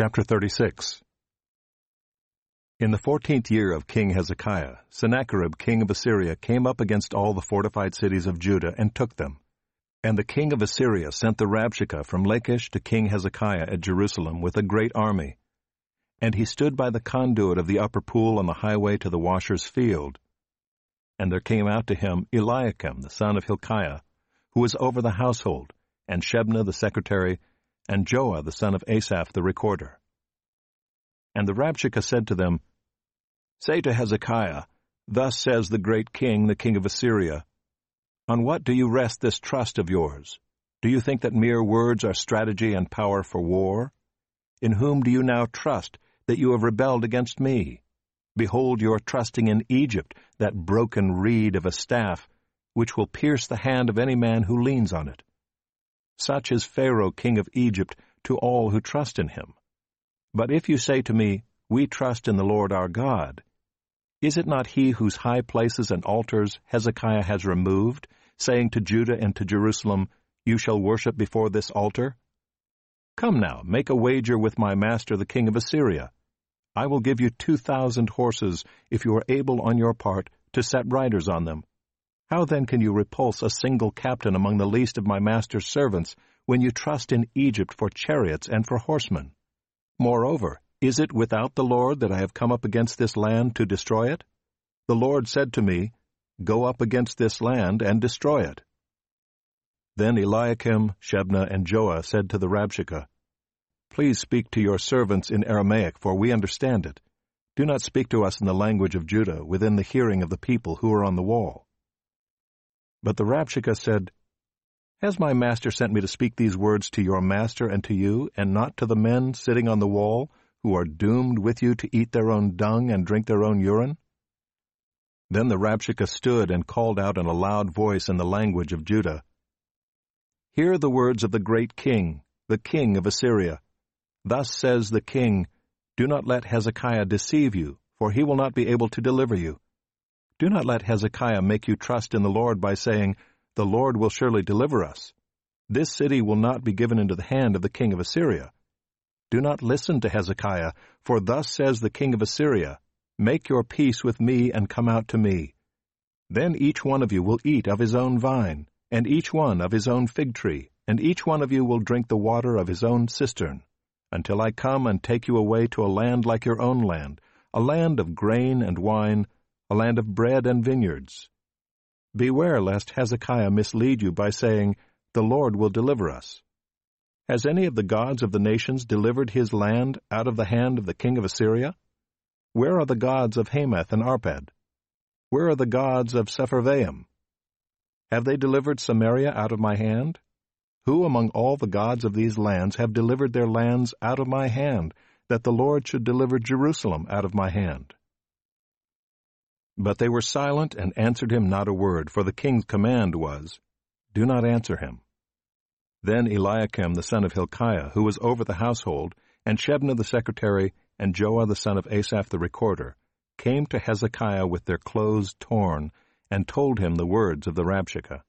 Chapter 36 In the fourteenth year of King Hezekiah, Sennacherib king of Assyria came up against all the fortified cities of Judah and took them. And the king of Assyria sent the Rabshakeh from Lachish to King Hezekiah at Jerusalem with a great army. And he stood by the conduit of the upper pool on the highway to the washer's field. And there came out to him Eliakim the son of Hilkiah, who was over the household, and Shebna the secretary, and Joah the son of Asaph the recorder. And the Rabshakeh said to them, Say to Hezekiah, Thus says the great king, the king of Assyria, On what do you rest this trust of yours? Do you think that mere words are strategy and power for war? In whom do you now trust that you have rebelled against me? Behold, you are trusting in Egypt, that broken reed of a staff, which will pierce the hand of any man who leans on it. Such is Pharaoh king of Egypt to all who trust in him. But if you say to me, We trust in the Lord our God, is it not he whose high places and altars Hezekiah has removed, saying to Judah and to Jerusalem, You shall worship before this altar? Come now, make a wager with my master the king of Assyria. I will give you two thousand horses, if you are able on your part to set riders on them, how then can you repulse a single captain among the least of my master's servants, when you trust in Egypt for chariots and for horsemen? Moreover, is it without the Lord that I have come up against this land to destroy it? The Lord said to me, Go up against this land and destroy it. Then Eliakim, Shebna, and Joah said to the Rabshakeh, Please speak to your servants in Aramaic, for we understand it. Do not speak to us in the language of Judah, within the hearing of the people who are on the wall. But the Rabshakeh said, Has my master sent me to speak these words to your master and to you, and not to the men sitting on the wall, who are doomed with you to eat their own dung and drink their own urine? Then the Rabshakeh stood and called out in a loud voice in the language of Judah, Hear the words of the great king, the king of Assyria. Thus says the king, Do not let Hezekiah deceive you, for he will not be able to deliver you. Do not let Hezekiah make you trust in the Lord by saying, The Lord will surely deliver us. This city will not be given into the hand of the king of Assyria. Do not listen to Hezekiah, for thus says the king of Assyria, Make your peace with me and come out to me. Then each one of you will eat of his own vine, and each one of his own fig tree, and each one of you will drink the water of his own cistern, until I come and take you away to a land like your own land, a land of grain and wine, a land of bread and vineyards. Beware lest Hezekiah mislead you by saying, The Lord will deliver us. Has any of the gods of the nations delivered his land out of the hand of the king of Assyria? Where are the gods of Hamath and Arpad? Where are the gods of Sepharvaim? Have they delivered Samaria out of my hand? Who among all the gods of these lands have delivered their lands out of my hand, that the Lord should deliver Jerusalem out of my hand? But they were silent and answered him not a word, for the king's command was, Do not answer him. Then Eliakim the son of Hilkiah, who was over the household, and Shebna the secretary, and Joah the son of Asaph the recorder, came to Hezekiah with their clothes torn, and told him the words of the Rabshakeh.